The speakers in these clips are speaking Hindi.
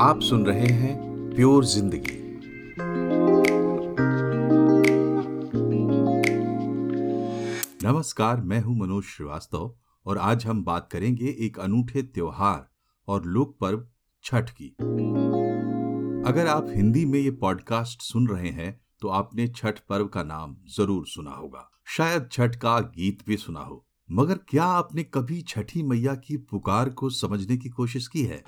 आप सुन रहे हैं प्योर ज़िंदगी। नमस्कार, मैं हूँ मनोज श्रीवास्तव और आज हम बात करेंगे एक अनूठे त्योहार और लोक पर्व छठ की। अगर आप हिंदी में ये पॉडकास्ट सुन रहे हैं तो आपने छठ पर्व का नाम ज़रूर सुना होगा। शायद छठ का गीत भी सुना हो। मगर क्या आपने कभी छठी मैया की पुकार को समझने की कोशिश की है?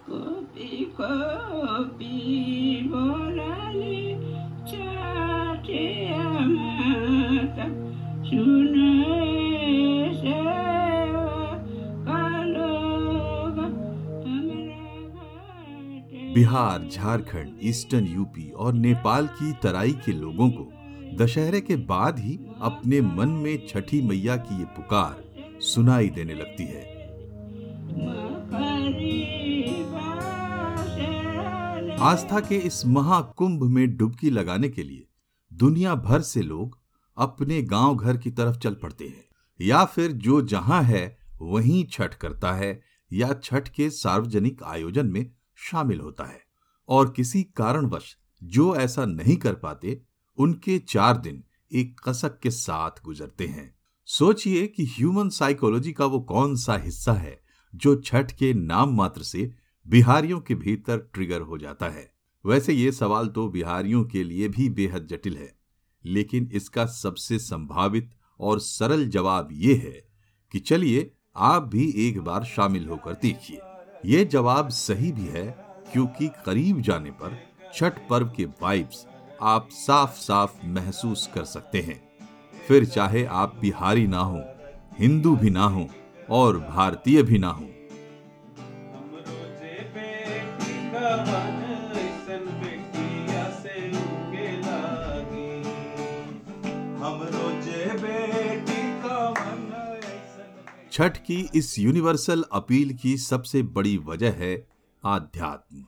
बिहार झारखंड ईस्टर्न यूपी और नेपाल की तराई के लोगों को दशहरे के बाद ही अपने मन में छठी मैया की ये पुकार सुनाई देने लगती है। आस्था के इस महाकुंभ में डुबकी लगाने के लिए दुनिया भर से लोग अपने गाँव घर की तरफ़ चल पड़ते हैं, या फिर जो जहाँ है वहीं छठ करता है, या छठ के सार्वजनिक आयोजन में शामिल होता है। और किसी कारणवश जो ऐसा नहीं कर पाते, उनके चार दिन एक कसक के साथ गुजरते हैं। सोचिए कि ह्यूमन साइकोलॉजी का वो कौन सा हिस्सा है जो छठ के नाम मात्र से बिहारियों के भीतर ट्रिगर हो जाता है। वैसे ये सवाल तो बिहारियों के लिए भी बेहद जटिल है, लेकिन इसका सबसे संभावित और सरल जवाब ये है कि चलिए आप भी एक बार शामिल होकर देखिए। ये जवाब सही भी है क्योंकि करीब जाने पर छठ पर्व के वाइब्स आप साफ़ साफ़ महसूस कर सकते हैं। फिर चाहे आप बिहारी ना हो, हिंदू भी ना हो और भारतीय भी ना हो छठ की इस यूनिवर्सल अपील की सबसे बड़ी वजह है आध्यात्म।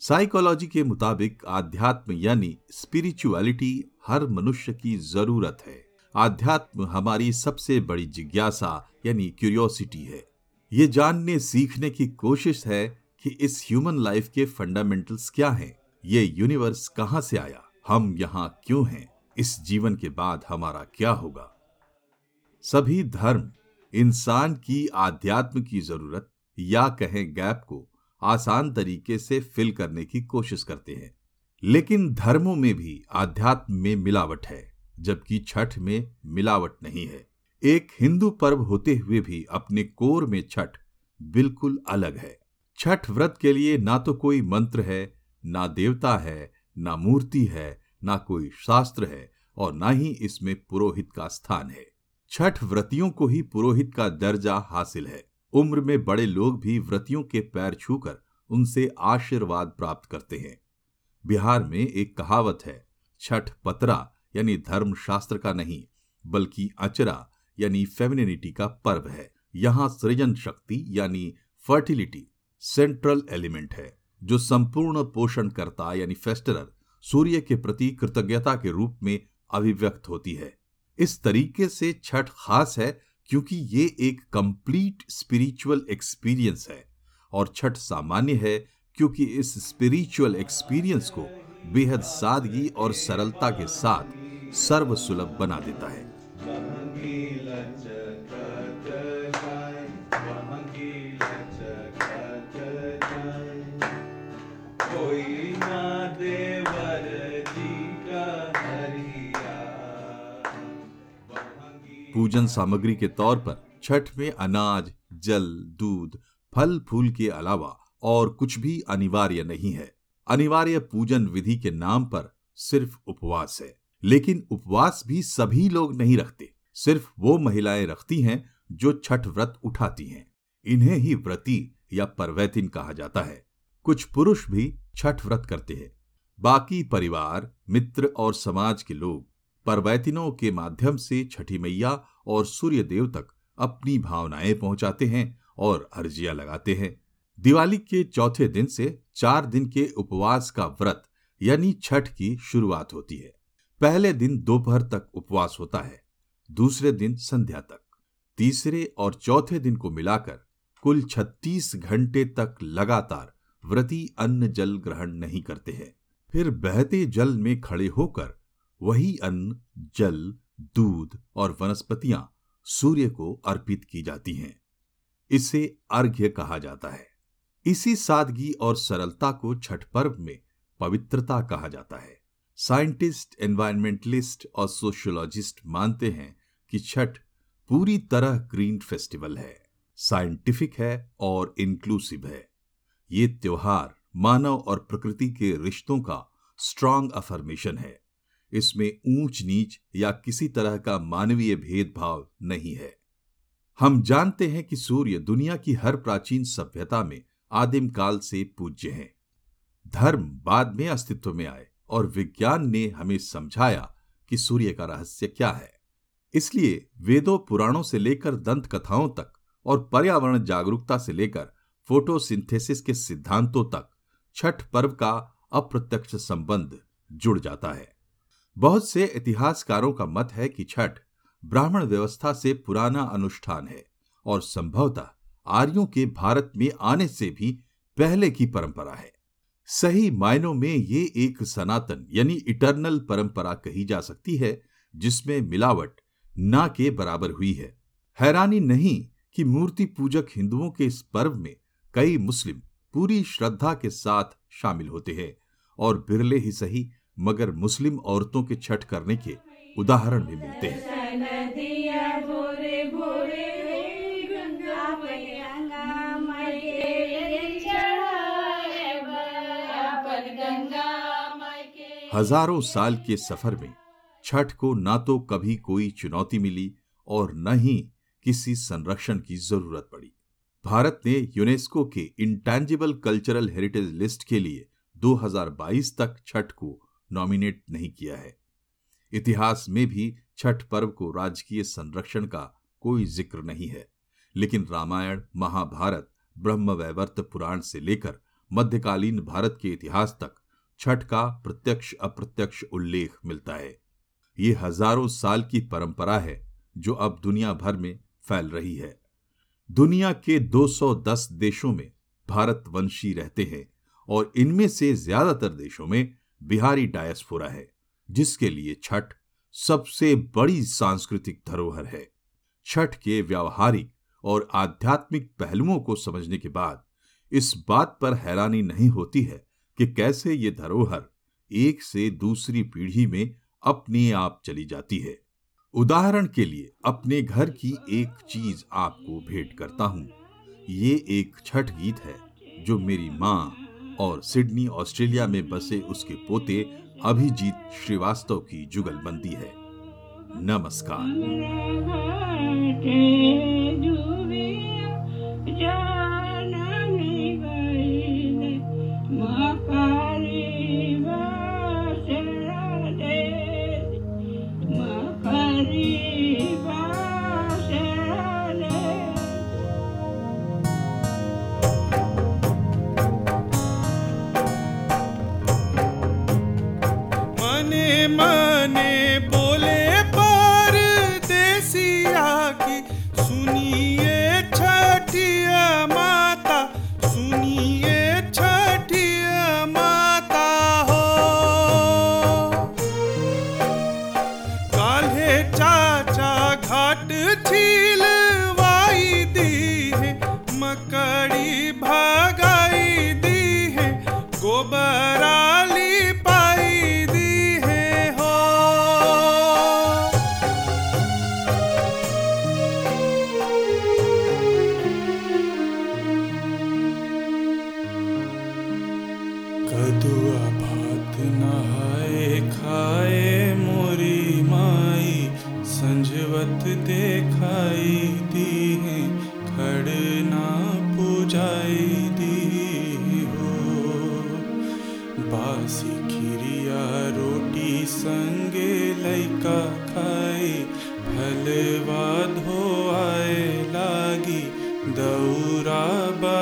साइकोलॉजी के मुताबिक आध्यात्म यानी स्पिरिचुअलिटी हर मनुष्य की ज़रूरत है। आध्यात्म हमारी सबसे बड़ी जिज्ञासा यानी क्यूरियोसिटी है। ये जानने सीखने की कोशिश है कि इस ह्यूमन लाइफ के फंडामेंटल्स क्या हैं। ये यूनिवर्स कहाँ से आया? हम यहाँ क्यों हैं? इस जीवन के बाद हमारा क्या होगा? सभी धर्म इंसान की आध्यात्म की ज़रूरत या कहें गैप को आसान तरीके से फिल करने की कोशिश करते हैं। लेकिन धर्मों में भी आध्यात्म में मिलावट है, जबकि छठ में मिलावट नहीं है। एक हिंदू पर्व होते हुए भी अपने कोर में छठ बिल्कुल अलग है। छठ व्रत के लिए ना तो कोई मंत्र है, ना देवता है, ना मूर्ति है, ना कोई शास्त्र है और ना ही इसमें पुरोहित का स्थान है। छठ व्रतियों को ही पुरोहित का दर्जा हासिल है। उम्र में बड़े लोग भी व्रतियों के पैर छूकर उनसे आशीर्वाद प्राप्त करते हैं। बिहार में एक कहावत है, छठ पतरा यानी धर्म शास्त्र का नहीं, बल्कि अचरा यानी फेमिनिटी का पर्व है। यहाँ सृजन शक्ति यानी फर्टिलिटी सेंट्रल एलिमेंट है, जो संपूर्ण पोषण करता यानी फेस्टरर सूर्य के प्रति कृतज्ञता के रूप में अभिव्यक्त होती है। इस तरीके से छठ खास है क्योंकि ये एक कंप्लीट स्पिरिचुअल एक्सपीरियंस है और छठ सामान्य है क्योंकि इस स्पिरिचुअल एक्सपीरियंस को बेहद सादगी और सरलता के साथ सर्वसुलभ बना देता है। पूजन सामग्री के तौर पर छठ में अनाज, जल, दूध, फल, फूल के अलावा और कुछ भी अनिवार्य नहीं है। अनिवार्य पूजन विधि के नाम पर सिर्फ़ उपवास है। लेकिन उपवास भी सभी लोग नहीं रखते। सिर्फ़ वो महिलाएँ रखती हैं जो छठ व्रत उठाती हैं। इन्हें ही व्रती या परवैतिन कहा जाता है। कुछ पुरुष भी छठ व्रत करते हैं। बाकी परिवार, मित्र और समाज के लोग परवैतिनों के माध्यम से छठी मैया और सूर्य देव तक अपनी भावनाएँ पहुंचाते हैं और अर्जियाँ लगाते हैं। दिवाली के चौथे दिन से चार दिन के उपवास का व्रत, यानी छठ की शुरुआत होती है। पहले दिन दोपहर तक उपवास होता है, दूसरे दिन संध्या तक। तीसरे और चौथे दिन को मिलाकर कुल 36 घंटे तक लगातार व्रती अन्न जल ग्रहण नहीं करते हैं। फिर बहते जल में खड़े होकर वही अन्न, जल दूध और वनस्पतियाँ सूर्य को अर्पित की जाती हैं। इसे अर्घ्य कहा जाता है। इसी सादगी और सरलता को छठ पर्व में पवित्रता कहा जाता है। साइंटिस्ट एनवायरमेंटलिस्ट और सोशियोलॉजिस्ट मानते हैं कि छठ पूरी तरह ग्रीन फेस्टिवल है। साइंटिफिक है और इंक्लूसिव है। ये त्योहार मानव और प्रकृति के रिश्तों का स्ट्रांग अफर्मेशन है। इसमें ऊंच नीच या किसी तरह का मानवीय भेदभाव नहीं है। हम जानते हैं कि सूर्य दुनिया की हर प्राचीन सभ्यता में आदिम काल से पूज्य हैं। धर्म बाद में अस्तित्व में आए और विज्ञान ने हमें समझाया कि सूर्य का रहस्य क्या है। इसलिए वेदों, पुराणों से लेकर दंत कथाओं तक और पर्यावरण जागरूकता से लेकर फोटोसिंथेसिस के सिद्धांतों तक छठ पर्व का अप्रत्यक्ष संबंध जुड़ जाता है। बहुत से इतिहासकारों का मत है कि छठ ब्राह्मण व्यवस्था से पुराना अनुष्ठान है और संभवतः आर्यों के भारत में आने से भी पहले की परंपरा है। सही मायनों में ये एक सनातन यानी इटर्नल परंपरा कही जा सकती है, जिसमें मिलावट ना के बराबर हुई है। हैरानी नहीं कि मूर्ति पूजक हिंदुओं के इस पर्व में कई मुस्लिम पूरी श्रद्धा के साथ शामिल होते हैं और बिरले ही सही मगर मुस्लिम औरतों के छठ करने के उदाहरण भी मिलते हैं। हज़ारों साल के सफ़र में छठ को ना तो कभी कोई चुनौती मिली और न ही किसी संरक्षण की ज़रूरत पड़ी। भारत ने यूनेस्को के इंटैंजिबल कल्चरल हेरिटेज लिस्ट के लिए 2022 तक छठ को नॉमिनेट नहीं किया है। इतिहास में भी छठ पर्व को राजकीय संरक्षण का कोई ज़िक्र नहीं है। लेकिन रामायण, महाभारत, ब्रह्म वैवर्त पुराण से लेकर मध्यकालीन भारत के इतिहास तक छठ का प्रत्यक्ष अप्रत्यक्ष उल्लेख मिलता है। ये हज़ारों साल की परंपरा है जो अब दुनिया भर में फैल रही है। दुनिया के 210 देशों में भारतवंशी रहते हैं और इनमें से ज़्यादातर देशों में बिहारी डायस्फोरा है, जिसके लिए छठ सबसे बड़ी सांस्कृतिक धरोहर है। छठ के व्यावहारिक और आध्यात्मिक पहलुओं को समझने के बाद इस बात पर हैरानी नहीं होती है कि कैसे ये धरोहर एक से दूसरी पीढ़ी में अपने आप चली जाती है। उदाहरण के लिए, अपने घर की एक चीज़ आपको भेंट करता हूँ। ये एक छठ गीत है, जो मेरी माँ और सिडनी ऑस्ट्रेलिया में बसे उसके पोते अभिजीत श्रीवास्तव की जुगलबंदी है। नमस्कार। मने मने बासी खिरिया रोटी संगे लैका खाए फलवा धोआए लागी दौरा बनाए